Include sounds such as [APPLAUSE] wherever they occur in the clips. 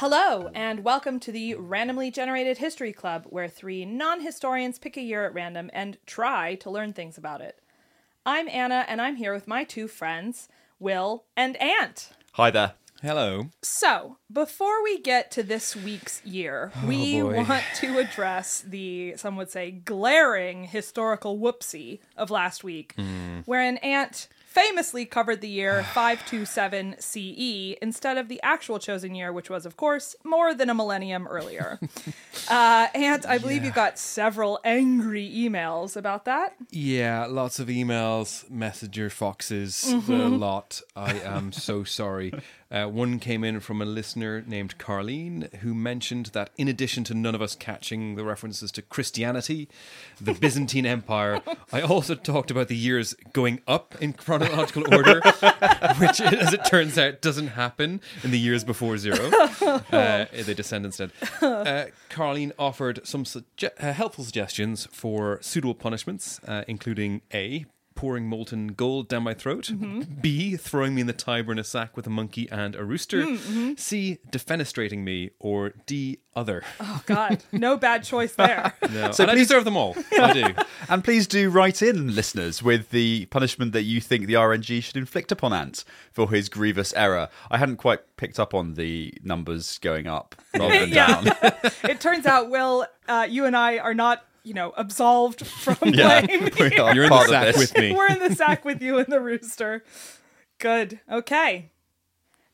Hello, and welcome to the Randomly Generated History Club, where three non historians pick a year at random and try to learn things about it. I'm Anna, and I'm here with my two friends, Will and Ant. Hi there. Hello. So, before we get to this week's year, we boy. [LAUGHS] want to address the, some would say, glaring historical whoopsie of last week, where an Ant famously covered the year [SIGHS] 527 CE instead of the actual chosen year, which was, of course, more than a millennium earlier. [LAUGHS] uh, Ant, I believe you got several angry emails about that. Yeah, lots of emails, messenger foxes, Mm-hmm. a lot. I am so sorry. [LAUGHS] Uh, one came in from a listener named Carlene who mentioned that in addition to none of us catching the references to Christianity, the [LAUGHS] Byzantine Empire, I also talked about the years going up in chronological [LAUGHS] order, which, as it turns out, doesn't happen in the years before zero. [LAUGHS] Uh, they descend instead. Uh, Carlene offered some sugge- uh, helpful suggestions for suitable punishments, uh, including A. Pouring molten gold down my throat. Mm-hmm. B. Throwing me in the Tiber in a sack with a monkey and a rooster. Mm, mm-hmm. C. Defenestrating me. Or D. Other. Oh, God, no bad choice there. [LAUGHS] No, So and I please- deserve them all. I do. [LAUGHS] And please do write in, listeners, with the punishment that you think the RNG should inflict upon Ant for his grievous error. I hadn't quite picked up on the numbers going up rather than [LAUGHS] down. it turns out, Will, uh, you and I are not, you know, absolved from [LAUGHS] Yeah, blame. we here. are You're in the sack with me. [LAUGHS] We're in the sack with you and the rooster. Good. Okay.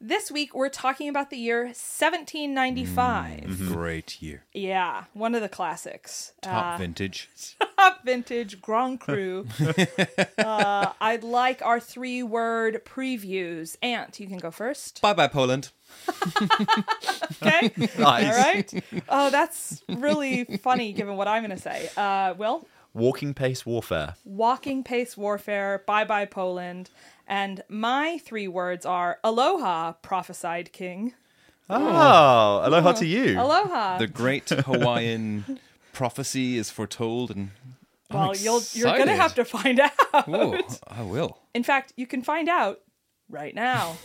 This week we're talking about the year 1795. Great year. Yeah, one of the classics. Top Uh, vintage. [LAUGHS] top vintage Grand Cru. [LAUGHS] uh, I'd like our three word previews. Ant, you can go first. Bye bye, Poland. [LAUGHS] Okay. Nice. All right. Oh, that's really funny given what I'm going to say. Uh, Will? Walking pace warfare. Walking Pace Warfare, Bye Bye Poland, and my three words are Aloha, prophesied king. Oh, hmm. aloha to uh-huh. you. Aloha. The great [LAUGHS] Hawaiian prophecy is foretold and I'm well, you'll, you're going to have to find [LAUGHS] out. Whoa, I will. In fact, you can find out right now.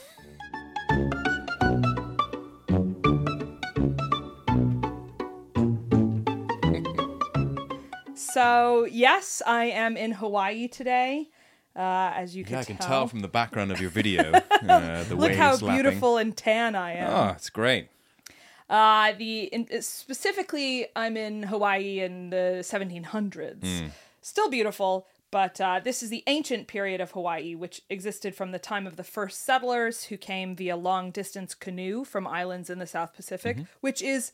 [LAUGHS] so, yes, I am in Hawaii today. Uh, as you can Yeah, I can tell. tell from the background of your video. [LAUGHS] Uh, the Look waves how lapping. beautiful and tan I am. Oh, it's great. Uh, the in, specifically, I'm in Hawaii in the 1700s. Still beautiful, but uh, this is the ancient period of Hawaii, which existed from the time of the first settlers who came via long distance canoe from islands in the South Pacific, which is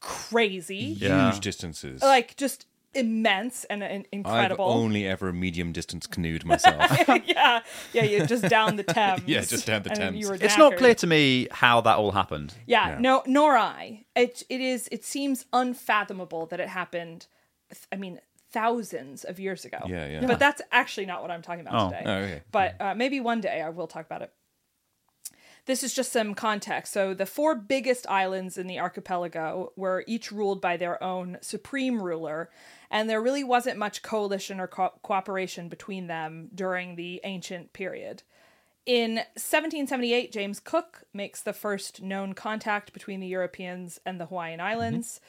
crazy. Yeah. Huge distances. Like just immense and, and I've incredible. only ever medium distance canoed myself. [LAUGHS] yeah, yeah, you just down the [LAUGHS] Thames. Yeah, just down the Thames. You were It's not clear to me how that all happened. Yeah, Yeah. no, nor I. It it is. It seems unfathomable that it happened. I mean, thousands of years ago. Yeah, yeah. But that's actually not what I'm talking about Oh. today. Oh, okay. But uh, maybe one day I will talk about it. This is just some context. So the four biggest islands in the archipelago were each ruled by their own supreme ruler, and there really wasn't much coalition or co- cooperation between them during the ancient period. In 1778, James Cook makes the first known contact between the Europeans and the Hawaiian Islands.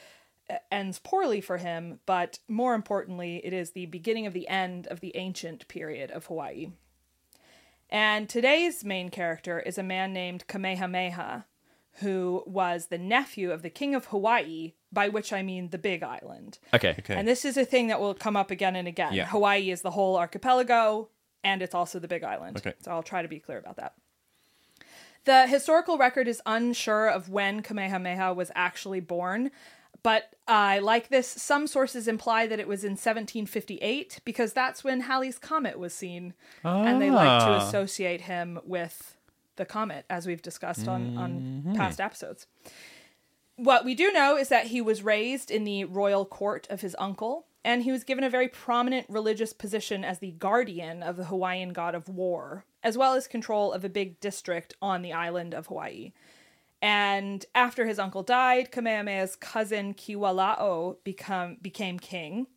Uh, Ends poorly for him, but more importantly, it is the beginning of the end of the ancient period of Hawaii. And today's main character is a man named Kamehameha, who was the nephew of the king of Hawaii, by which I mean the Big Island. Okay. Okay. And this is a thing that will come up again and again. Yeah. Hawaii is the whole archipelago, and it's also the Big Island. Okay. So I'll try to be clear about that. The historical record is unsure of when Kamehameha was actually born, but I like this. Some sources imply that it was in 1758 because that's when Halley's Comet was seen. And they like to Ah. associate him with the comet, as we've discussed on, on past episodes. What we do know is that he was raised in the royal court of his uncle, and he was given a very prominent religious position as the guardian of the Hawaiian god of war, as well as control of a big district on the island of Hawaii. And after his uncle died, Kamehameha's cousin Kiwalao become, became king.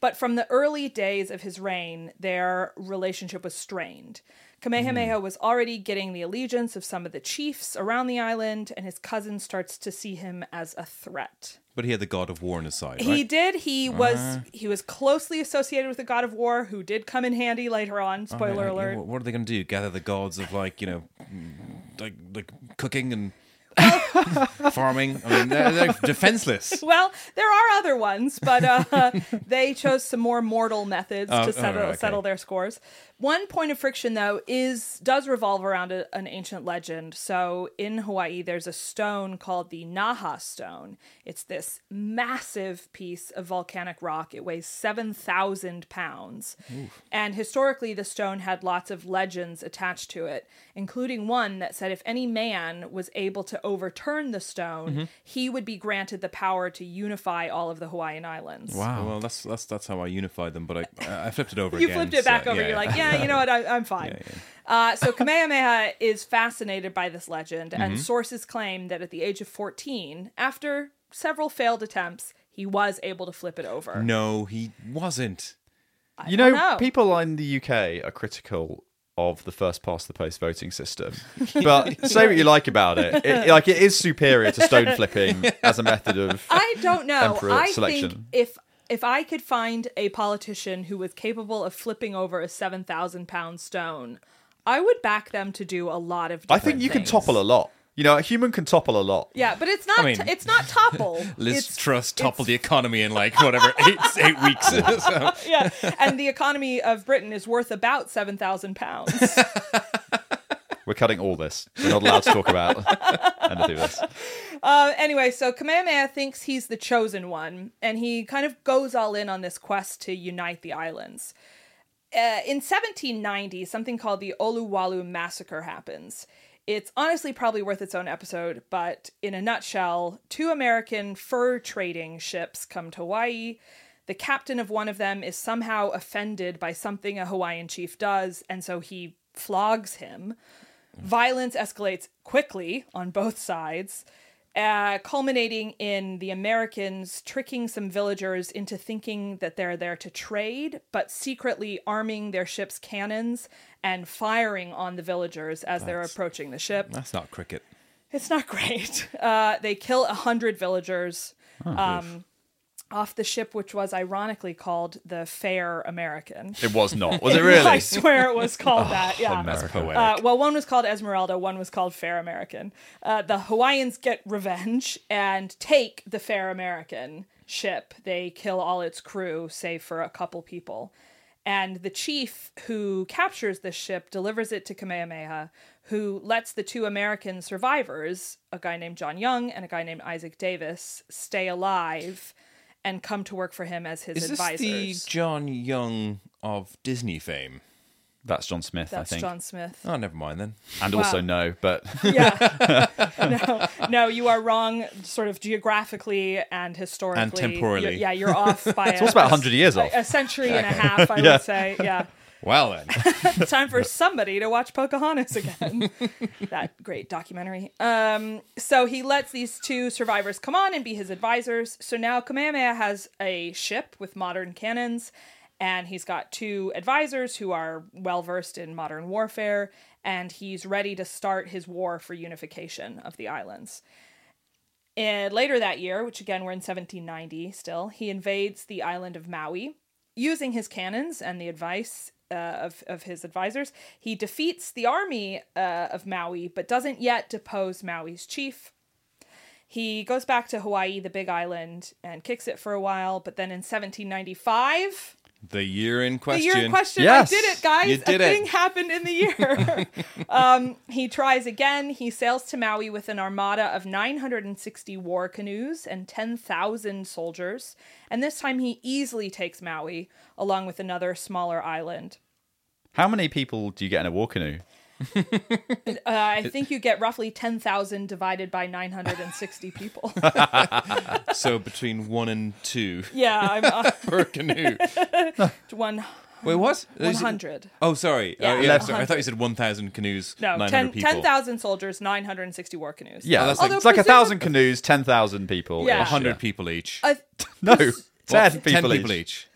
But from the early days of his reign, their relationship was strained. Kamehameha hmm. was already getting the allegiance of some of the chiefs around the island, and his cousin starts to see him as a threat. but he had the god of war on his side, He did. He was uh-huh. he was closely associated with the god of war, who did come in handy later on. Spoiler Like, alert. What what are they going to do? Gather the gods of like you know, like like cooking and [LAUGHS] farming. I mean, they're, they're defenseless. [LAUGHS] Well, there are other ones, but uh, [LAUGHS] they chose some more mortal methods Oh, to settle alright, okay. settle their scores. One point of friction, though, is does revolve around a, an ancient legend. So in Hawaii, there's a stone called the Naha Stone. It's this massive piece of volcanic rock. It weighs seven thousand pounds, and historically, the stone had lots of legends attached to it, including one that said if any man was able to overturn the stone, Mm-hmm. he would be granted the power to unify all of the Hawaiian Islands. Wow. Well, that's that's that's how I unified them, but I I flipped it over. [LAUGHS] You again, flipped it back so, over. yeah, You're like, yeah, you know what? I, I'm [LAUGHS] fine. Uh, so Kamehameha is fascinated by this legend, and Mm-hmm. sources claim that at the age of 14, after several failed attempts, he was able to flip it over. No, he wasn't. You know, don't know. people in the UK are critical of the first past the post voting system, [LAUGHS] but say what you like about it, it, [LAUGHS] like it is superior to stone flipping [LAUGHS] as a method of. I don't know. Emperor I think if if I could find a politician who was capable of flipping over a 7,000 pound stone, I would back them to do a lot of. I think you can topple a lot. You know, a human can topple a lot. Yeah, but it's not. I mean, it's not topple. [LAUGHS] Liz it's, Truss toppled the economy in like whatever eight eight [LAUGHS] weeks. [LAUGHS] So, yeah, and the economy of Britain is worth about seven thousand pounds. We're cutting all this. We're not allowed to talk about anything of this. Uh, anyway, so Kamehameha thinks he's the chosen one, and he kind of goes all in on this quest to unite the islands. Uh, in 1790, something called the Olowalu Massacre happens. It's honestly probably worth its own episode, but in a nutshell, two American fur trading ships come to Hawaii. The captain of one of them is somehow offended by something a Hawaiian chief does, and so he flogs him. Violence escalates quickly on both sides, uh, culminating in the Americans tricking some villagers into thinking that they're there to trade, but secretly arming their ship's cannons and firing on the villagers as they're approaching the ship. that's not cricket. It's not [LAUGHS] great. Uh, they kill a hundred villagers um, off the ship, which was ironically called the Fair American. It was not. Was [LAUGHS] it really? I swear it was called that. Yeah. That's poetic. Uh, well, one was called Esmeralda, one was called Fair American. Uh, the Hawaiians get revenge and take the Fair American ship. They kill all its crew, save for a couple people. And the chief who captures this ship delivers it to Kamehameha, who lets the two American survivors, a guy named John Young and a guy named Isaac Davis, stay alive and come to work for him as his Is this advisors. the John Young of Disney fame? That's John Smith, That's I think. John Smith. Oh, never mind then. And Wow. also no, but [LAUGHS] [LAUGHS] Yeah. no, no, you are wrong, sort of geographically and historically. And temporally. You're- yeah, you're off by [LAUGHS] it's also about 100 years a, off. a century and a half, I Yeah. would say. Yeah. Well then, [LAUGHS] time for somebody to watch Pocahontas again. [LAUGHS] that great documentary. Um, so he lets these two survivors come on and be his advisors. So now Kamehameha has a ship with modern cannons, and he's got two advisors who are well versed in modern warfare, and he's ready to start his war for unification of the islands. And later that year, which again we're in 1790 still, he invades the island of Maui. Using his cannons and the advice uh, of, of his advisors, he defeats the army uh, of Maui, but doesn't yet depose Maui's chief. He goes back to Hawaii, the big island, and kicks it for a while, but then in 1795, the year in question. the year in question. Yes. I did it, guys. You did a it. thing happened in the year. [LAUGHS] um, he tries again. He sails to Maui with an armada of 960 war canoes and 10,000 soldiers. And this time he easily takes Maui, along with another smaller island. How many people do you get in a war canoe? [LAUGHS] Uh, I think you get roughly 10,000 divided by 960 [LAUGHS] people. So between one and two yeah, I'm uh, [LAUGHS] per canoe. one, Wait, what? Is it- 100. Oh, sorry. Yeah, Oh, yeah, sorry. I thought you said 1,000 canoes, No, 900 10 people. 10,000 soldiers, 960 war canoes. Yeah, Oh, that's it's like, like- it's like a Although thousand canoes, 10,000 people. Yeah. 100 people each. Uh, No, Well, 10 people, each.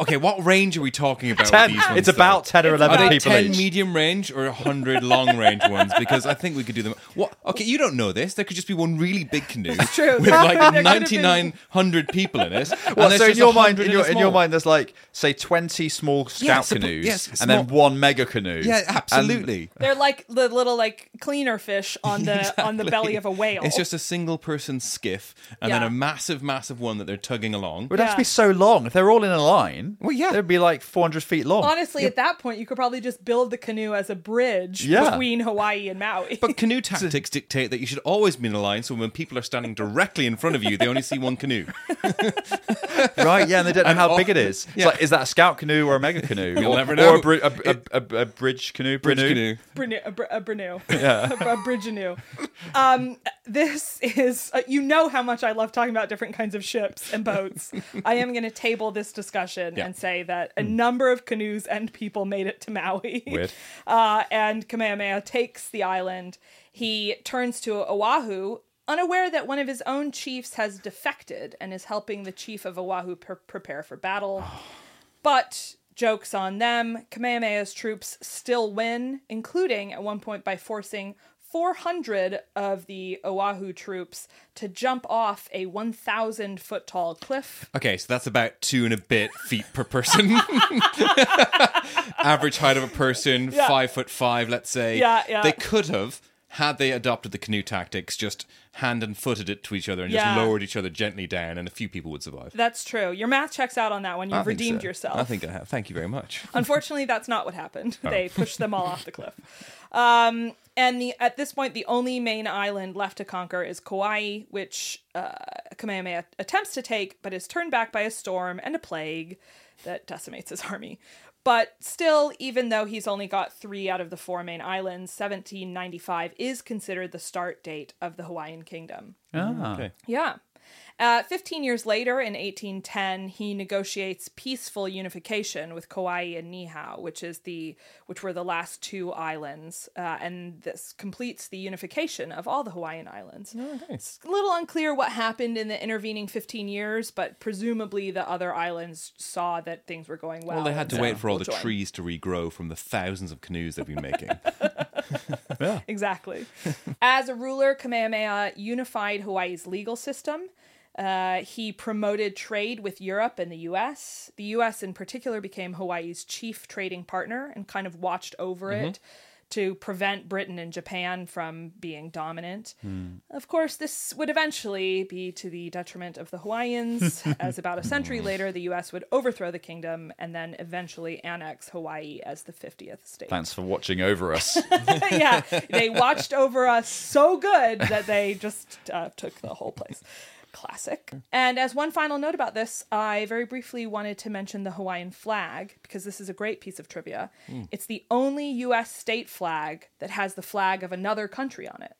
Okay, what range are we talking about? with 10. these ones, It's though? about 10 or 11 Are they people 10 each. medium range or 100 long range ones? Because I think we could do them. What? Okay, you don't know this. There could just be one really big canoe true. with like [LAUGHS] been- 9,900 people in it. and Well, there's so in just your 100 mind, in your, a in your small. mind, there's like say 20 small scout Yeah, suppo- canoes, yes, and then small- one mega canoe. Yeah, And- absolutely. They're like the little like cleaner fish on the [LAUGHS] on the belly of a whale. It's just a single person skiff and then Yeah. a massive, massive one that they're tugging along. it would have to Yeah. be so long if they're all in a line. Well, yeah. they'd be like 400 feet long. honestly at that point you could probably just build the canoe as a bridge Yeah. between Hawaii and Maui. But canoe [LAUGHS] tactics dictate that you should always be in a line, so when people are standing directly in front of you, they only see one canoe. [LAUGHS] right? Yeah, and they don't know And how all- big it is. It's Yeah. like, is that a scout canoe or a mega canoe? [LAUGHS] You'll or, never Or know. a, bri- a, a, a, a bridge canoe. Bridge Brinu? canoe. Brinu, a, br- a Brinu. Yeah. a, Bridgeanu. Um, this is, uh, you know how much I love talking about different kinds of ships and boats. I am going to table this discussion Yeah. and say that a number of canoes and people made it to Maui. [LAUGHS] Uh, and Kamehameha takes the island. He turns to Oahu, unaware that one of his own chiefs has defected and is helping the chief of Oahu pre- prepare for battle. [SIGHS] But jokes on them, Kamehameha's troops still win, including at one point by forcing 400 of the Oahu troops to jump off a 1,000 foot tall cliff. Okay, so that's about two and a bit feet per person. [LAUGHS] Average height of a person, Yeah. five foot five, let's say. Yeah, yeah. They could have, had they adopted the canoe tactics, just hand and footed it to each other and Yeah. just lowered each other gently down, and a few people would survive. That's true. Your math checks out on that one. You've redeemed so. yourself. I think I have. Thank you very much. Unfortunately, that's not what happened. [LAUGHS] Oh. They pushed them all off the cliff. Um, and the at this point, the only main island left to conquer is Kauai, which uh, Kamehameha attempts to take, but is turned back by a storm and a plague that decimates his army. But still, even though he's only got three out of the four main islands, 1795 is considered the start date of the Hawaiian kingdom. Ah. Okay. Yeah. Uh, 15 years later, in 1810, he negotiates peaceful unification with Kauai and Niihau, which is the which were the last two islands, uh, and this completes the unification of all the Hawaiian islands. It's a little unclear what happened in the intervening 15 years, but presumably the other islands saw that things were going well. Well, they had to so wait for all we'll the join. trees to regrow from the thousands of canoes they've been making. [LAUGHS] Exactly. As a ruler, Kamehameha unified Hawaii's legal system. Uh, he promoted trade with Europe and the US. The US, in particular, became Hawaii's chief trading partner and kind of watched over it to prevent Britain and Japan from being dominant. Of course, this would eventually be to the detriment of the Hawaiians, [LAUGHS] as about a century later, the US would overthrow the kingdom and then eventually annex Hawaii as the 50th state Thanks for watching over us. [LAUGHS] yeah, they watched over us so good that they just uh, took the whole place. Classic. And as one final note about this, I very briefly wanted to mention the Hawaiian flag because this is a great piece of trivia. Hmm. It's the only US state flag that has the flag of another country on it.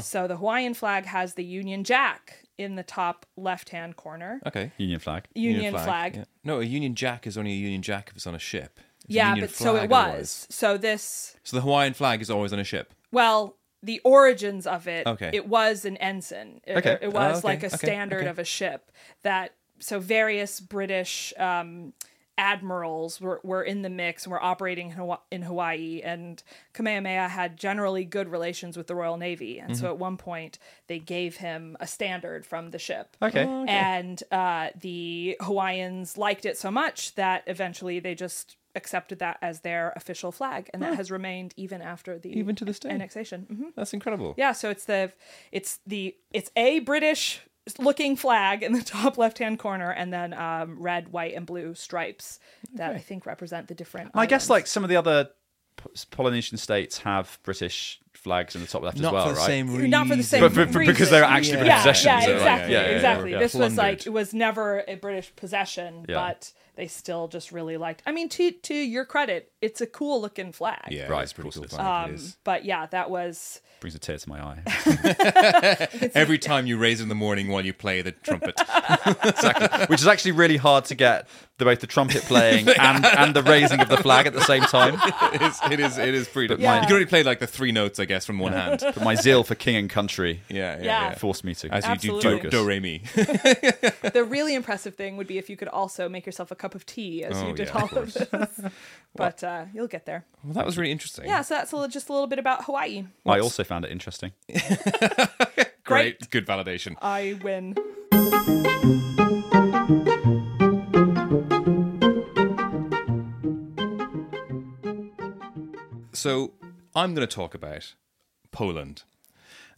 So the Hawaiian flag has the Union Jack in the top left hand corner. Okay. Union flag. Union, flag. yeah. No, a Union Jack is only a Union Jack if it's on a ship. It's Yeah, Union but so it was. otherwise. So this, So the Hawaiian flag is always on a ship. well, the origins of it, Okay. it was an ensign. It, Okay. it was Oh, okay, like a okay, standard okay. of a ship that, so various British um, admirals were, were in the mix and were operating in Hawaii, in Hawaii. And Kamehameha had generally good relations with the Royal Navy. And Mm-hmm. so at one point, they gave him a standard from the ship. Okay. And uh, the Hawaiians liked it so much that eventually they just accepted that as their official flag, and that has remained even after the Even to this day. annexation. hmm That's incredible. Yeah, so it's the it's the it's a British looking flag in the [LAUGHS] top left hand corner, and then um, red, white, and blue stripes that I think represent the different. I guess like some of the other Polynesian states have British flags in the top left Not as well, for the right? same reason. not for the same But for- for- because they're actually British yeah, possessions, Yeah, so, exactly, yeah, yeah, yeah, exactly. yeah. This was like it was never a British possession, Yeah. but they still just really liked. I mean, to to your credit, it's a cool looking flag. Yeah, Right, it's pretty cool course it is. flag. Um, is. but yeah, that was Brings a tear to my eye. [LAUGHS] [LAUGHS] Every time you raise in the morning while you play the trumpet. [LAUGHS] exactly. Which is actually really hard to get the, both the trumpet playing and, and the raising of the flag at the same time. it is. It is. It is pretty. Yeah. You can only play like the three notes, I guess, from one hand. But my zeal for king and country Yeah, yeah, Yeah. yeah. forced me to. As you do do, do re mi. the really impressive thing would be if you could also make yourself a cup of tea as Oh, you did yeah, all of this. [LAUGHS] But uh, you'll get there. Well, that was really interesting. Yeah, so that's a, little- just a little bit about Hawaii. I also found it interesting. [LAUGHS] [LAUGHS] Great. Good validation. I win. So I'm going to talk about Poland.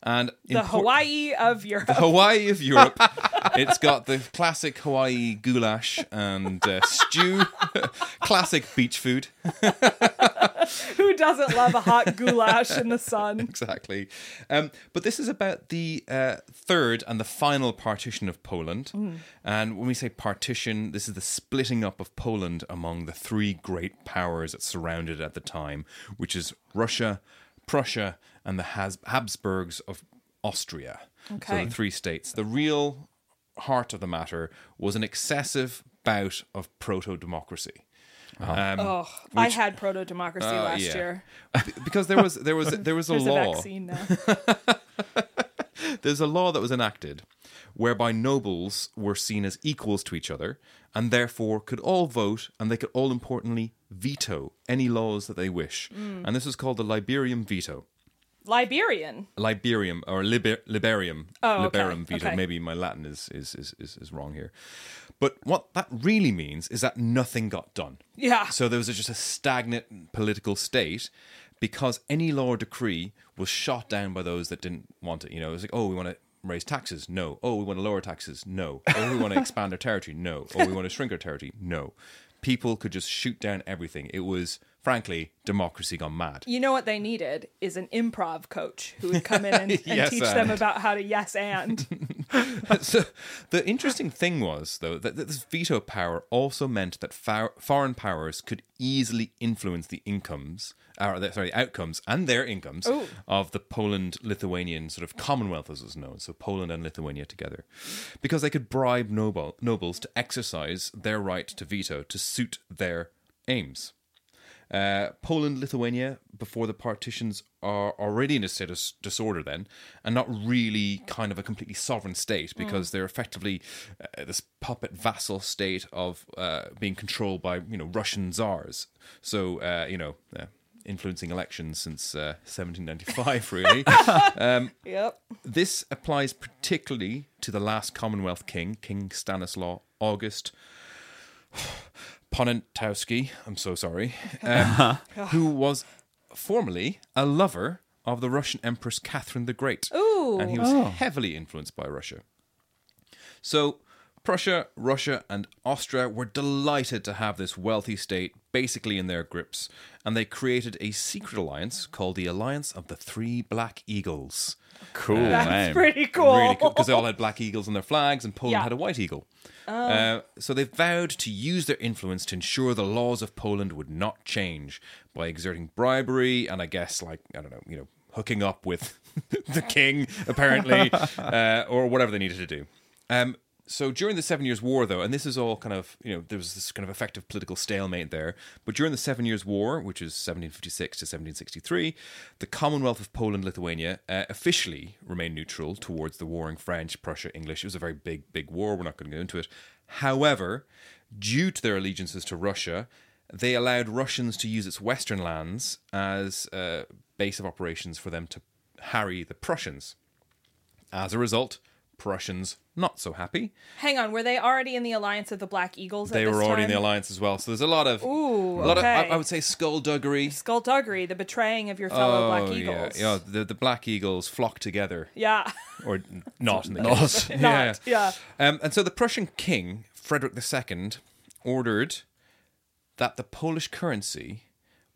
And The impor- Hawaii of Europe. the Hawaii of Europe. [LAUGHS] it's got the classic Hawaii goulash and uh, stew, [LAUGHS] classic beach food. [LAUGHS] Who doesn't love a hot goulash in the sun? exactly. Um, but this is about the uh, third and the final partition of Poland. And when we say partition, this is the splitting up of Poland among the three great powers that surrounded it at the time, which is Russia, Prussia, and the Has- Habsburgs of Austria. So the three states. The real heart of the matter was an excessive bout of proto democracy. Um, Oh, I had proto democracy Uh, last yeah. year. because there was there was [LAUGHS] there was a There's a law vaccine now. [LAUGHS] there's a law that was enacted whereby nobles were seen as equals to each other and therefore could all vote and they could all importantly veto any laws that they wish. Mm. And this was called the Liberium veto. Liberian. Liberium or liber, Liberium. Oh, okay, Liberum veto. okay. Maybe my Latin is, is, is, is, is wrong here. But what that really means is that nothing got done. Yeah. So there was just a stagnant political state because any law or decree was shot down by those that didn't want it. You know, it was like, oh, we want to raise taxes. No. Oh, we want to lower taxes. No. Oh, we want to [LAUGHS] expand our territory. No. Oh, we want to shrink our territory. No. People could just shoot down everything. It was, frankly, democracy gone mad. You know what they needed is an improv coach who would come in and, [LAUGHS] and Yes, teach them about how to yes and. [LAUGHS] so the interesting thing was though that this veto power also meant that far, foreign powers could easily influence the incomes or the, sorry outcomes and their incomes Ooh. of the Poland Lithuanian sort of commonwealth as it was known so Poland and Lithuania together because they could bribe noble, nobles to exercise their right to veto to suit their aims uh, Poland, Lithuania, before the partitions, are already in a state of disorder then, and not really kind of a completely sovereign state because they're effectively uh, this puppet vassal state of uh, being controlled by you know Russian czars. So uh, you know. Uh, Influencing elections since uh, 1795, really. [LAUGHS] yep. This applies particularly to the last Commonwealth king, King Stanislaw August Poniatowski. I'm so sorry, [LAUGHS] um, who was formerly a lover of the Russian Empress Catherine the Great, Ooh. and he was heavily influenced by Russia. So Prussia, Russia, and Austria were delighted to have this wealthy state basically in their grips, and they created a secret alliance called the Alliance of the Three Black Eagles. Cool That's name. pretty cool. Really cool because they all had black eagles on their flags, and Poland Yeah. had a white eagle. Uh, so they vowed to use their influence to ensure the laws of Poland would not change by exerting bribery and I guess like I don't know, you know, hooking up with [LAUGHS] the king apparently, [LAUGHS] uh, or whatever they needed to do. Um, so during the Seven Years' War, though, and this is all kind of, you know, there was this kind of effective political stalemate there. But during the Seven Years' War, which is 1756 to 1763, the Commonwealth of Poland Lithuania uh, officially remained neutral towards the warring French, Prussia, English. It was a very big, big war. We're not going to go into it. However, due to their allegiances to Russia, they allowed Russians to use its western lands as a base of operations for them to harry the Prussians. As a result, Prussians not so happy. Hang on, were they already in the alliance of the Black Eagles? They at this were already in the alliance as well. So there's a lot of Ooh, a lot of I, okay. I would say skullduggery. Skullduggery, the betraying of your fellow Black Oh, Eagles. Yeah, yeah. The the Black Eagles flock together, Yeah. [LAUGHS] or [LAUGHS] not in the Not. case. [LAUGHS] Not, yeah. Um, and so the Prussian king Frederick II ordered that the Polish currency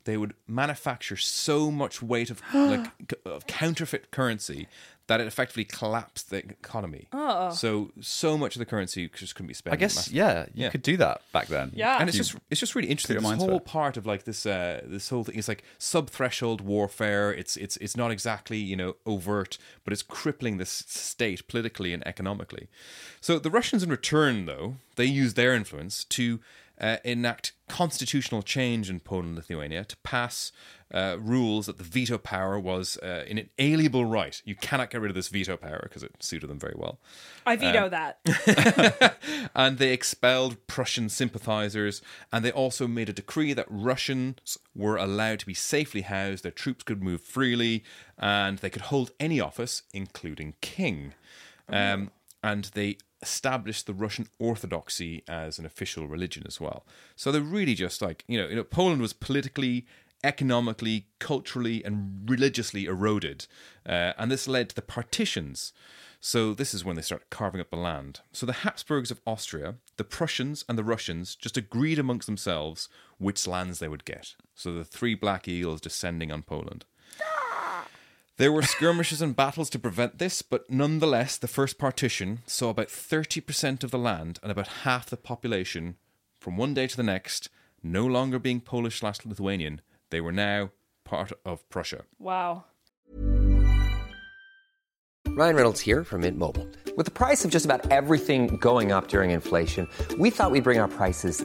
they would manufacture so much weight of [GASPS] like of counterfeit currency that it effectively collapsed the economy. Oh. So so much of the currency just couldn't be spent. I guess yeah, you Yeah. could do that back then. Yeah. and it's You- just it's just really interesting. your This whole part of like this uh this whole thing is like sub threshold warfare. It's it's it's not exactly you know overt, but it's crippling this state politically and economically. So the Russians, in return, though, they use their influence to uh, enact constitutional change in Poland and Lithuania to pass. Uh, rules that the veto power was uh, an inalienable right. You cannot get rid of this veto power because it suited them very well I Um, veto that. [LAUGHS] and they expelled Prussian sympathizers, and they also made a decree that Russians were allowed to be safely housed, their troops could move freely, and they could hold any office, including king. Um, and they established the Russian Orthodoxy as an official religion as well. So they're really just like you know, you know, Poland was politically. Economically, culturally, and religiously eroded, uh, and this led to the partitions. So this is when they start carving up the land. So the Habsburgs of Austria, the Prussians, and the Russians just agreed amongst themselves which lands they would get. So the three Black Eagles descending on Poland. There were skirmishes and battles to prevent this, but nonetheless, the first partition saw about 30% of the land and about half the population from one day to the next no longer being Polish slash Lithuanian. They were now part of Prussia. Wow. Ryan Reynolds here from Mint Mobile. With the price of just about everything going up during inflation, we thought we'd bring our prices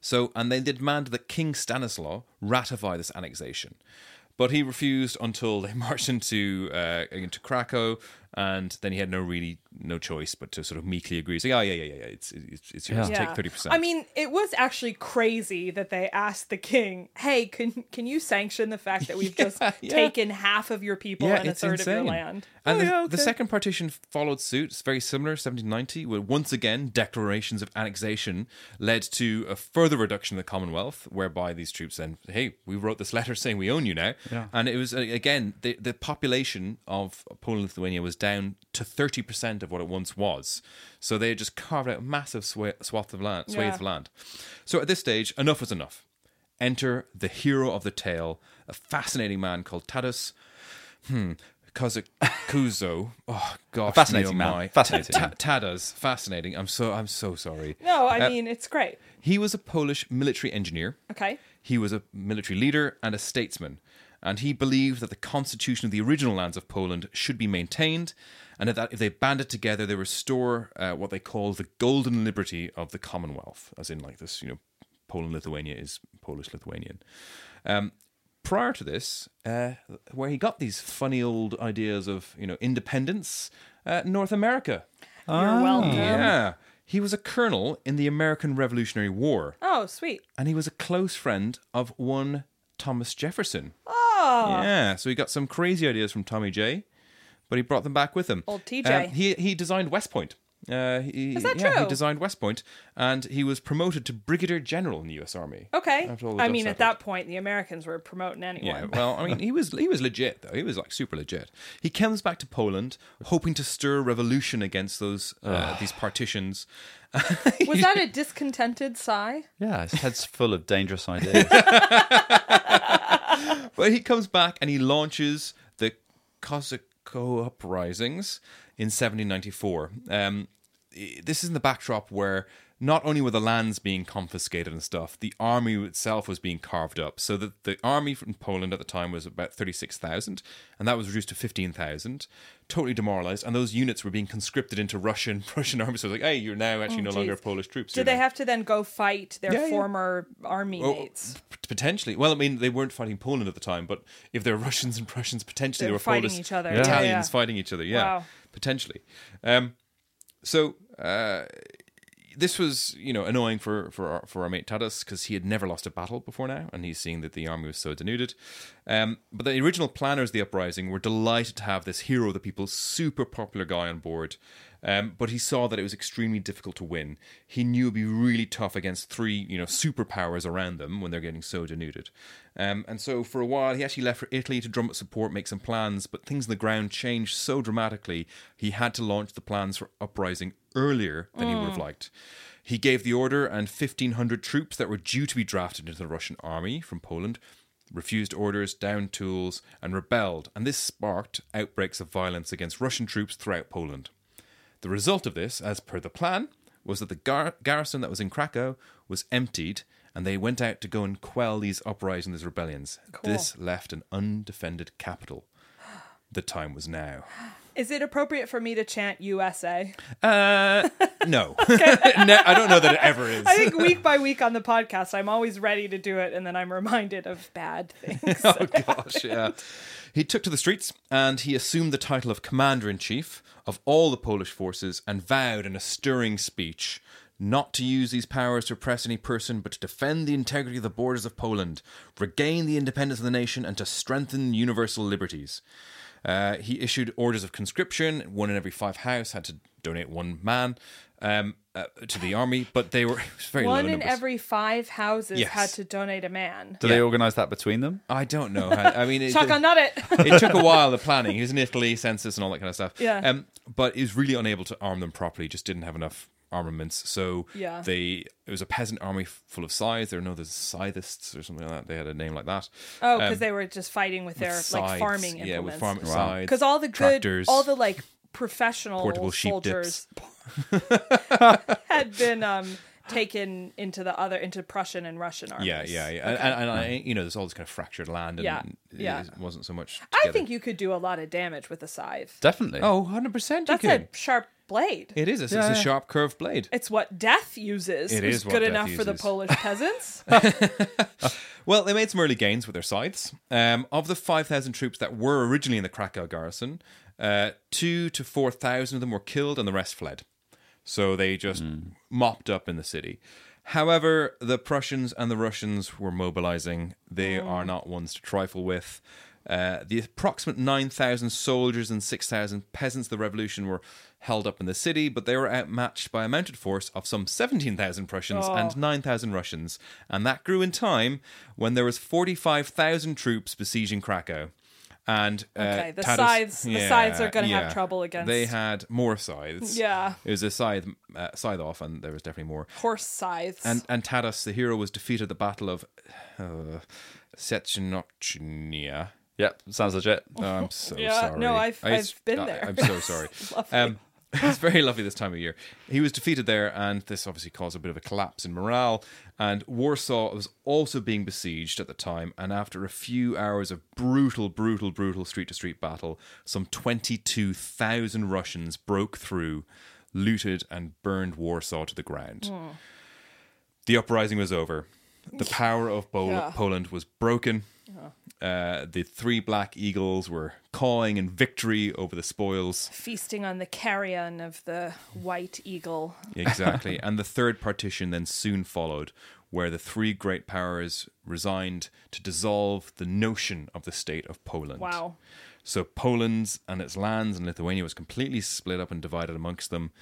So, and they demand that King Stanislaw ratify this annexation. But he refused until they [LAUGHS] marched into uh, into Krakow, and then he had no really no choice but to sort of meekly agree. Say, oh yeah, yeah, yeah, yeah, it's it's, it's yours. Yeah. Take thirty percent. I mean, it was actually crazy that they asked the king, "Hey, can can you sanction the fact that we've [LAUGHS] just yeah. taken half of your people yeah, and a third insane. of your land?" And Oh, the, yeah, the second partition followed suit. It's very similar, 1790, where once again declarations of annexation led to a further reduction of the Commonwealth, whereby these troops then, hey, we wrote this letter saying we own you now. Yeah. And it was, uh, again, the, the population of Poland and Lithuania was down to 30% of what it once was. So they had just carved out a massive swa- swath of land, swathe Yeah. of land. So at this stage, enough was enough. Enter the hero of the tale, a fascinating man called Tadas Kozakuzo. [LAUGHS] Oh God, Fascinating man. my. Fascinating Ta- man. Tadas, fascinating. I'm so I'm so sorry. No, I Uh, mean it's great. He was a Polish military engineer. Okay. He was a military leader and a statesman, and he believed that the constitution of the original lands of Poland should be maintained, and that if they banded together, they restore uh, what they call the golden liberty of the Commonwealth, as in like this, you know, Poland Lithuania is Polish Lithuanian. Um, prior to this, uh, where he got these funny old ideas of you know independence, uh, North America. You're welcome. Yeah, he was a colonel in the American Revolutionary War Oh, sweet. and he was a close friend of one Thomas Jefferson. Oh, Yeah, so he got some crazy ideas from Tommy J, but he brought them back with him. Old TJ. Um, he he designed West Point. Uh, he, Is that yeah, he designed West Point, and he was promoted to brigadier general in the U.S. Army. okay. After all the I dust mean, at that point, the Americans were promoting anyone. Yeah, well, I mean, he was he was legit though. He was like super legit. He comes back to Poland, hoping to stir revolution against those uh, these partitions. [LAUGHS] was [LAUGHS] that a discontented sigh? Yeah, his head's [LAUGHS] full of dangerous ideas. But he comes back and he launches the Uprisings in 1794. Um, this is in the backdrop where not only were the lands being confiscated and stuff, the army itself was being carved up. So that the army from Poland at the time was about 36,000, and that was reduced to 15,000, totally demoralized. And those units were being conscripted into Russian [LAUGHS] Russian army. So it's like, hey, you're now actually no longer. Polish troops. Did you're they now- have to then go fight their Yeah, yeah. former army Oh, mates? potentially. Well, I mean, they weren't fighting Poland at the time, but if they're Russians and Prussians, potentially They they were were fighting Polish each other. Italians Yeah, yeah. fighting each other. Yeah, Wow. potentially. Um, so uh, this was, you know, annoying for for our, for our mate Tadas because he had never lost a battle before now, and he's seeing that the army was so denuded. Um, but the original planners of the uprising were delighted to have this hero of the people, super popular guy on board. Um, but he saw that it was extremely difficult to win. He knew it'd be really tough against three, you know, superpowers around them when they're getting so denuded. Um, and so for a while, he actually left for Italy to drum up support, make some plans. But things on the ground changed so dramatically, he had to launch the plans for uprising earlier than he would have liked. He gave the order, and 1,500 troops that were due to be drafted into the Russian army from Poland refused orders, downed tools, and rebelled. And this sparked outbreaks of violence against Russian troops throughout Poland. The result of this, as per the plan, was that the gar- garrison that was in Krakow was emptied and they went out to go and quell these uprisings, these rebellions. This left an undefended capital. The time was now. Is it appropriate for me to chant USA? Uh, no. [LAUGHS] [LAUGHS] no. I don't know that it ever is. I think week by week on the podcast, I'm always ready to do it, and then I'm reminded of bad [LAUGHS] things. oh gosh, yeah. He took to the streets and he assumed the title of commander in chief of all the Polish forces and vowed in a stirring speech not to use these powers to oppress any person, but to defend the integrity of the borders of Poland, regain the independence of the nation, and to strengthen universal liberties. Uh, he issued orders of conscription. One in every five house had to donate one man um, uh, to the army, but they were [LAUGHS] very One low in numbers. every five houses Yes. had to donate a man. Do they organise that between them? I don't know. How, I mean, [LAUGHS] it, Shotgun nut it. [LAUGHS] it took a while the planning. He was in Italy, census and all that kind of stuff. Yeah. Um, but he was really unable to arm them properly. Just didn't have enough armaments. So Yeah. they it was a peasant army full of scythes. There were no the scythists or something like that. They had a name like that. Oh, because Um, they were just fighting with their with like scythes. farming Yeah, with farming Wow. scythes. Because all the good, tractors, all the like [LAUGHS] professional portable sheep soldiers [LAUGHS] [LAUGHS] had been um, taken into the other into Prussian and Russian armies. Yeah, yeah, yeah. And, and, and I, you know, there's all this kind of fractured land, and Yeah, yeah. it wasn't so much. I think you could do a lot of damage with a scythe. Definitely. Oh, 100 percent. You That's could. a sharp blade. It is. It's, Yeah, it's yeah. a sharp curved blade. It's what death uses. It's is what good death enough for the. Polish peasants. [LAUGHS] Well, they made some early gains with their scythes. Um, of the 5,000 troops that were originally in the Krakow garrison, uh, two to 4,000 of them were killed and the rest fled. So they just mopped up in the city. However, the Prussians and the Russians were mobilizing. They are not ones to trifle with. Uh, the approximate 9,000 soldiers and 6,000 peasants of the revolution were held up in the city, but they were outmatched by a mounted force of some 17,000 Prussians Oh. and 9,000 Russians. And that grew in time when there was 45,000 troops besieging Krakow. And uh, Okay, the Tadas- scythes- the scythes are gonna have trouble against- They had more scythes. Yeah. it was a scythe uh, scythe off, and there was definitely more. Horse scythes. And and Tadas, the hero, was defeated at the Battle of uh, Sechenokchnia. Yep, sounds legit. Oh, I'm [LAUGHS] so Yeah, sorry. no, I've- I- I've been I- there. I'm [LAUGHS] so sorry. Lovely. um, [LAUGHS] it's very lovely this time of year. He was defeated there, and this obviously caused a bit of a collapse in morale. And Warsaw was also being besieged at the time. And after a few hours of brutal, brutal, brutal street to street battle, some 22,000 Russians broke through, looted, and burned Warsaw to the ground. Hmm. The uprising was over. The power of Yeah. Poland was broken. Uh, the three black eagles were cawing in victory over the spoils. Feasting on the carrion of the white eagle. Exactly. [LAUGHS] and the third partition then soon followed, where the three great powers resigned to dissolve the notion of the state of Poland. Wow. So Poland's and its lands and Lithuania was completely split up and divided amongst them.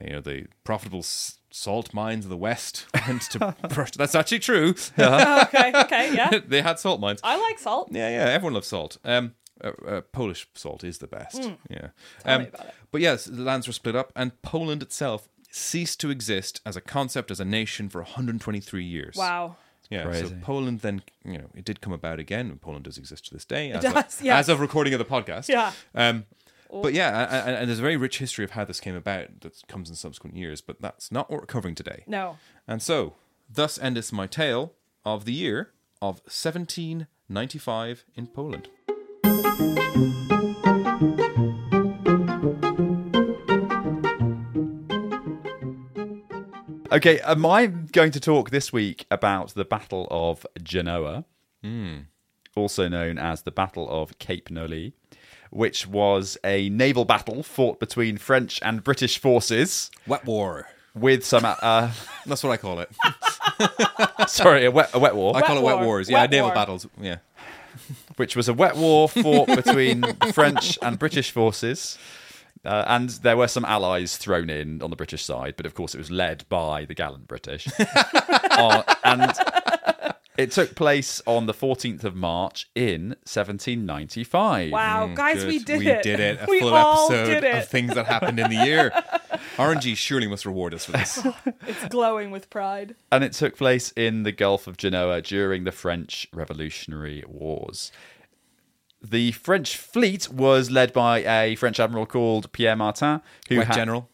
You know, the profitable salt mines of the west [LAUGHS] went to [LAUGHS] Prussia. That's actually true. [LAUGHS] okay, okay, yeah. they had salt mines. I like salt. Yeah, yeah, everyone loves salt. Um, uh, uh, Polish salt is the best. Yeah. Tell Um, me about it. But yes, the lands were split up, and Poland itself ceased to exist as a concept, as a nation, for 123 years. Wow. Yeah, so Poland then, you know, it did come about again, and Poland does exist to this day. As, does, of, yes. as of recording of the podcast. Yeah. Um, but yeah, a- a- and there's a very rich history of how this came about that comes in subsequent years, but that's not what we're covering today. No. And so, thus endeth my tale of the year of 1795 in Poland. Okay, am I going to talk this week about the Battle of Genoa, hmm. also known as the Battle of Cape Noli, which was a naval battle fought between French and British forces Wet war. with some, uh, [LAUGHS] That's what I call it. [LAUGHS] sorry, a wet, a wet war, I call it wet war. wars. Yeah, Wet naval war. battles. Yeah. which was a wet war fought between French and British forces. Uh, and there were some allies thrown in on the British side, but of course it was led by the gallant British. [LAUGHS] Uh, and it took place on the 14th of March in 1795. Wow, mm, guys, Good. we did it. we it. did it. A [LAUGHS] we full all episode did it. of things that happened in the year. [LAUGHS] RNG surely must reward us for this. [LAUGHS] It's glowing with pride. And it took place in the Gulf of Genoa during the French Revolutionary Wars. The French fleet was led by a French admiral called Pierre Martin, who Wet had- general.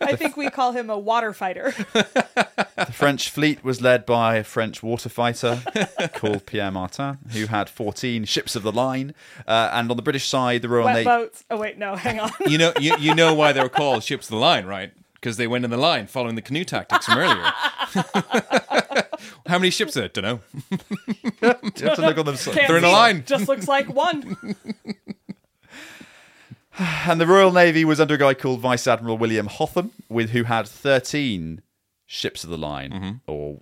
I think we call him a water fighter. The French fleet was led by a French water fighter [LAUGHS] called Pierre Martin, who had 14 ships of the line. Uh, and on the British side, the Royal Wet Navy. boats. Oh wait, no, hang on. You know, you, you know why they were called ships of the line, right? Because they went in the line following the canoe tactics from earlier. [LAUGHS] How many ships are there? Don't know. [LAUGHS] You have to look on them. Can't They're in a line. Just looks like one. [SIGHS] And the Royal Navy was under a guy called Vice Admiral William Hotham, with who had 13 ships of the line, or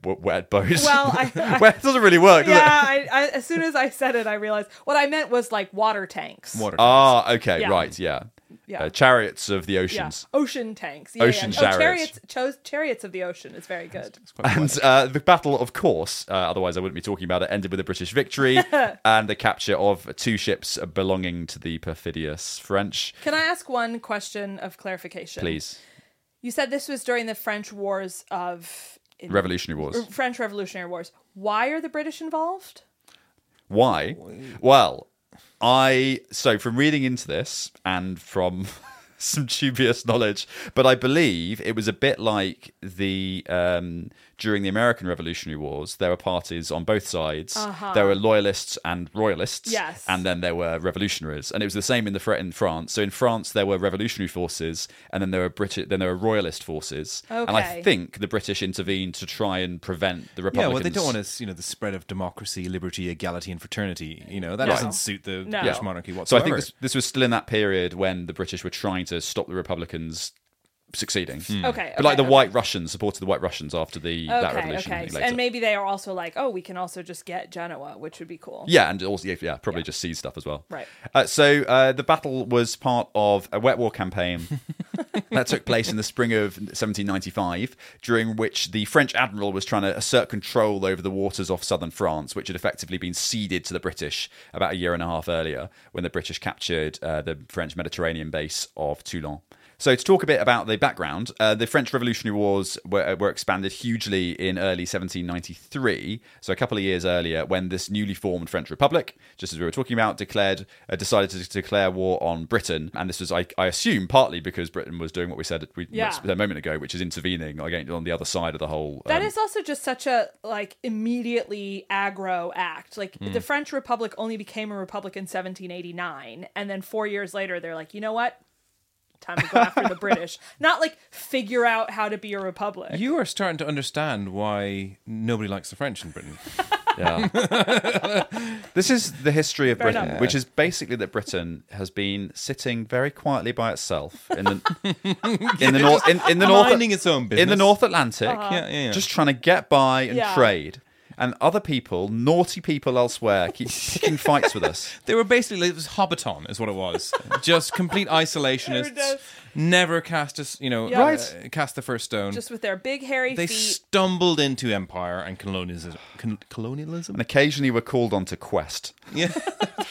w- wet boats. Well, [LAUGHS] I- I- well, it doesn't really work, does yeah, it? I, I, as soon as I said it, I realized what I meant was like water tanks. Water. Tanks. Ah, okay, Yeah. right, yeah. Yeah. Uh, chariots of the yeah, oceans. ocean tanks. Yeah, Ocean yeah. Oh, chariots. chariots. Chariots of the ocean is very good. And uh, the battle, of course, uh, otherwise I wouldn't be talking about it, ended with a British victory [LAUGHS] and the capture of two ships belonging to the perfidious French. Can I ask one question of clarification? Please. You said this was during the French Wars of in- Revolutionary Wars. French Revolutionary Wars. Why are the British involved? Why? Well, I so from reading into this and from [LAUGHS] some dubious knowledge, but I believe it was a bit like the um, during the American Revolutionary Wars. There were parties on both sides. There were loyalists and royalists. Yes. and then there were revolutionaries, and it was the same in the Fr- in France. So in France there were revolutionary forces, and then there were British, then there were royalist forces. Okay. And I think the British intervened to try and prevent the Republicans. Yeah, well, they don't want to, you know, the spread of democracy, liberty, equality, and fraternity. You know, that No. doesn't suit the No. British monarchy So I think this, this was still in that period when the British were trying to stop the Republicans succeeding. Okay, But like the okay. White Russians supported the White Russians after the that revolution okay. later. And maybe they are also like, oh, we can also just get Genoa, which would be cool. yeah, and also yeah, yeah probably just seize stuff as well. Right. Uh, so uh, the battle was part of a wet war campaign [LAUGHS] that took place in the spring of 1795, during which the French admiral was trying to assert control over the waters off southern France, which had effectively been ceded to the British about a year and a half earlier when the British captured uh, the French Mediterranean base of Toulon. So, to talk a bit about the background, uh, the French Revolutionary Wars were, were expanded hugely in early 1793. So, a couple of years earlier, when this newly formed French Republic, just as we were talking about, declared uh, decided to declare war on Britain, and this was, I, I assume, partly because Britain was doing what we said we, Yeah. a moment ago, which is intervening again on the other side of the whole. That um, is also just such a like immediately aggro act. Like Hmm. the French Republic only became a republic in 1789, and then four years later, they're like, you know what? Time to go after the British. [LAUGHS] Not like figure out how to be a republic. You are starting to understand why nobody likes the French in Britain. [LAUGHS] Yeah. [LAUGHS] this is the history of Fair Britain, enough. which is basically that Britain has been sitting very quietly by itself in the in the north in, in the north Minding its own business. in the. North Atlantic, Uh-huh. Yeah, yeah, yeah. just trying to get by and Yeah. trade. And other people, naughty people elsewhere, keep [LAUGHS] picking fights with us. They were basically it was Hobbiton, is what it was. [LAUGHS] Just complete isolationists. Does. Never cast us, you know, Yeah. Right. uh, cast the first stone. Just with their big hairy they feet. stumbled into empire and colonialism. Con- colonialism. And occasionally we're called on to quest. Yeah. [LAUGHS]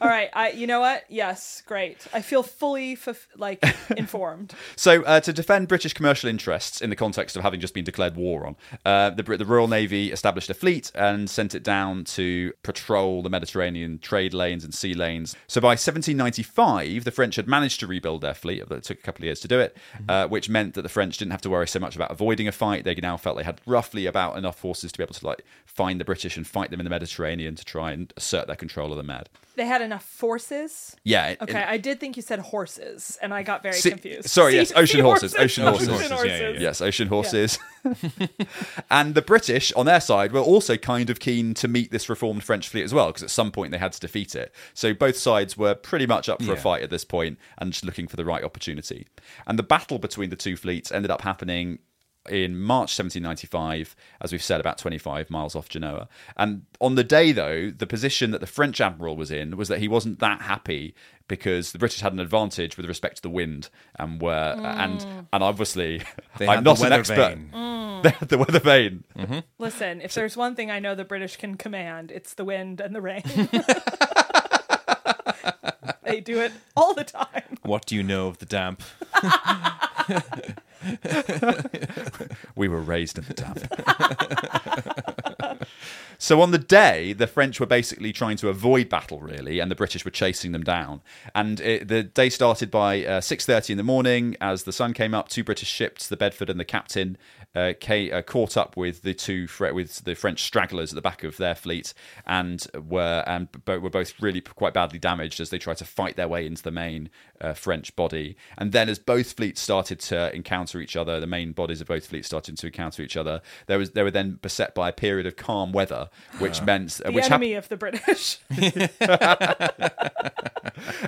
All right, I. You know what? Yes, great. I feel fully fulf- like [LAUGHS] informed. So, uh, to defend British commercial interests in the context of having just been declared war on, uh, the, Brit- the Royal Navy established a fleet and sent it down to patrol the Mediterranean trade lanes and sea lanes. So, by 1795, the French had managed to rebuild their fleet. It took a couple of years to do it, uh, which meant that the French didn't have to worry so much about avoiding a fight. They now felt they had roughly about enough forces to be able to like find the British and fight them in the Mediterranean to try and assert their control of the Med. They had enough forces. Yeah. it- Okay, I did think you said horses, and I got very Sea- confused. sorry, yes, [LAUGHS] ocean sea horses, ocean horses. Ocean Horses, yeah, yeah, yeah. Yes, ocean horses. [LAUGHS] [LAUGHS] and the British, on their side, were also kind of keen to meet this reformed French fleet as well, because at some point they had to defeat it. So both sides were pretty much up for a fight at this point and just looking for the right opportunity. And the battle between the two fleets ended up happening in March 1795, as we've said, about 25 miles off Genoa. And on the day, though, the position that the French admiral was in was that he wasn't that happy because the British had an advantage with respect to the wind and were and mm. and obviously [LAUGHS] [LAUGHS] They I'm not an expert. vane. [LAUGHS] They had the weather vane. Mm-hmm. Listen, if there's one thing I know the British can command, it's the wind and the rain. They do it all the time. What do you know of the damp? We were raised in the damp. [LAUGHS] so on the day, the French were basically trying to avoid battle, really, and the British were chasing them down. And it, the day started by uh, six thirty in the morning. As the sun came up, two British ships, the Bedford and the Captain, uh, uh, caught up with the two with the French stragglers at the back of their fleet, and were and bo- were both really quite badly damaged as they tried to fight their way into the main uh, French body. And then, as both fleets started to encounter each other, the main bodies of both fleets started to encounter each other. There was they were then beset by a period of calm weather, which [SIGHS] meant uh, The which hap- enemy of the British. [LAUGHS]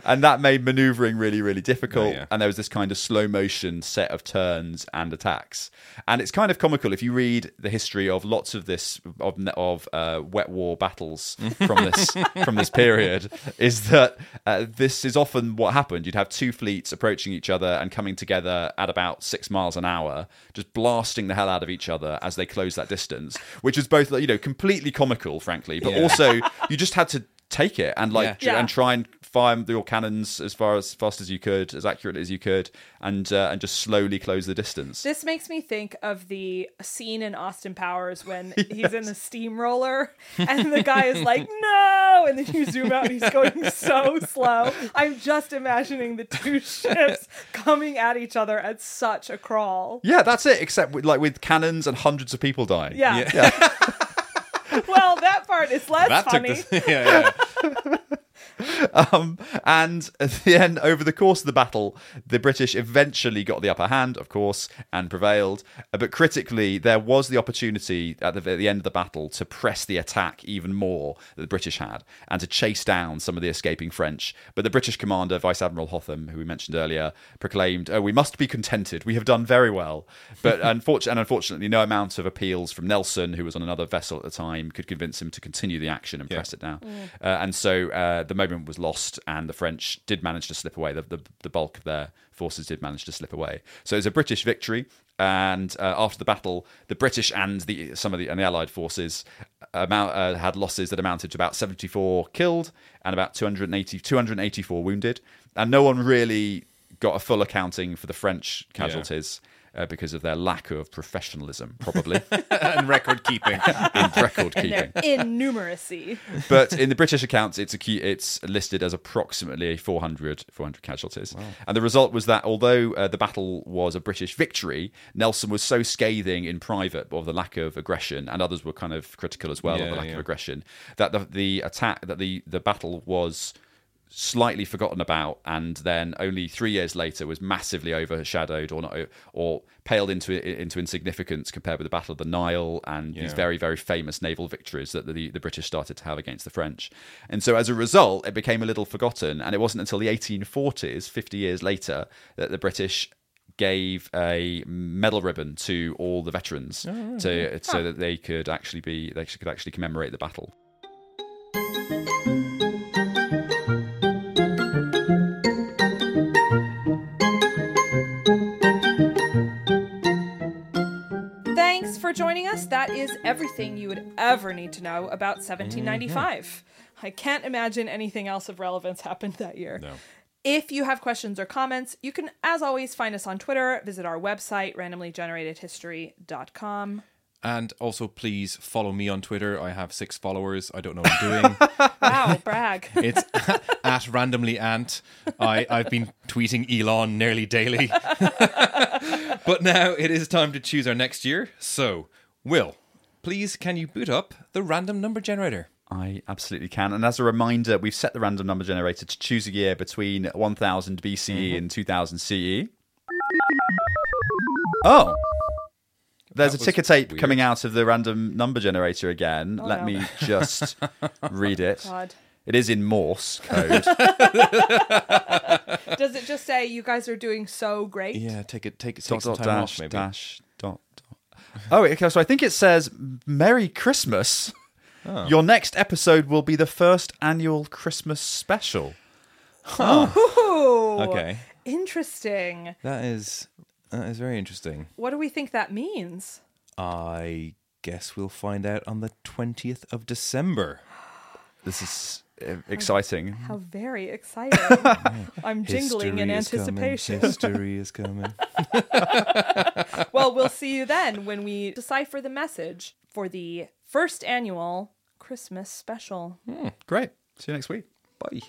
and that made maneuvering really really difficult Oh, yeah. and there was this kind of slow motion set of turns and attacks and it's kind of comical if you read the history of lots of this of, of uh, wet war battles from this [LAUGHS] from this period is that uh, this is often what happened you'd have two fleets approaching each other and coming together at about six miles an hour just blasting the hell out of each other as they close that distance which is both you know completely comical frankly but Yeah. also you just had to take it and like Yeah. tr- Yeah. and try and fire your cannons as far as fast as you could, as accurately as you could, and uh, and just slowly close the distance. This makes me think of the scene in Austin Powers when [LAUGHS] he's in the steamroller [LAUGHS] and the guy is like, no! And then you zoom out and he's going [LAUGHS] so slow. I'm just imagining the two ships coming at each other at such a crawl. yeah, that's it. Except with, like with cannons and hundreds of people dying. Yeah. Well, that part is less That funny. this. [LAUGHS] Yeah, yeah. Um, and then over the course of the battle, the British eventually got the upper hand, of course, and prevailed. Uh, But critically, there was the opportunity at the, at the end of the battle to press the attack even more that the British had and to chase down some of the escaping French. But the British commander, Vice Admiral Hotham, who we mentioned earlier, proclaimed, "Oh, we must be contented. We have done very well." But [LAUGHS] unfortunately, and unfortunately, no amount of appeals from Nelson, who was on another vessel at the time, could convince him to continue the action and press it down. Uh, and so uh, the was lost, and the French did manage to slip away. The, the, the bulk of their forces did manage to slip away. So it was a British victory. And uh, after the battle, the British and the some of the and the Allied forces amount, uh, had losses that amounted to about 74 killed and about 280, 284 wounded. And no one really got a full accounting for the French casualties uh, because of their lack of professionalism, probably [LAUGHS] and record keeping. [LAUGHS] in record keeping. their innumeracy. but in the British accounts, it's a key, it's listed as approximately 400, 400 casualties. And the result was that although uh, the battle was a British victory, Nelson was so scathing in private of the lack of aggression, and others were kind of critical as well of the lack yeah. of aggression, that the, the attack, that the, the battle was slightly forgotten about and then only three years later was massively overshadowed or not or paled into into insignificance compared with the battle of the Nile and these very very famous naval victories that the, the British started to have against the French. And so as a result it became a little forgotten and it wasn't until the 1840s 50 years later that the British gave a medal ribbon to all the veterans oh, to so that they could actually be they could actually commemorate the battle for joining us. That is everything you would ever need to know about 1795. Mm-hmm. I can't imagine anything else of relevance happened that year. No. If you have questions or comments, you can, as always, find us on Twitter, visit our website, randomlygeneratedhistory.com. And also, please follow me on Twitter. I have six followers. I don't know what I'm doing. [LAUGHS] Wow, [LAUGHS] brag. It's [LAUGHS] at randomly ant. I, I've been tweeting Elon nearly daily. but now it is time to choose our next year. So, Will, please can you boot up the random number generator? I absolutely can. And as a reminder, we've set the random number generator to choose a year between 1000 BCE mm-hmm. and 2000 CE. Oh. There's That a ticker tape weird. coming out of the random number generator again. Oh, Let no. me just [LAUGHS] read it. God. It is in Morse code. [LAUGHS] Does it just say you guys are doing so great? Yeah, take it. Take it. dot Take some dot time dash off, maybe. dash dot dot. Oh, okay. So I think it says Merry Christmas. Oh. Your next episode will be the first annual Christmas special. Ooh, Okay, Interesting. that is that is very interesting. What do we think that means? I guess we'll find out on the twentieth of December. This is uh, exciting. How very exciting. [LAUGHS] I'm jingling in History is coming, anticipation. History is coming. [LAUGHS] well, we'll see you then when we decipher the message for the first annual Christmas special. Great. See you next week. Bye.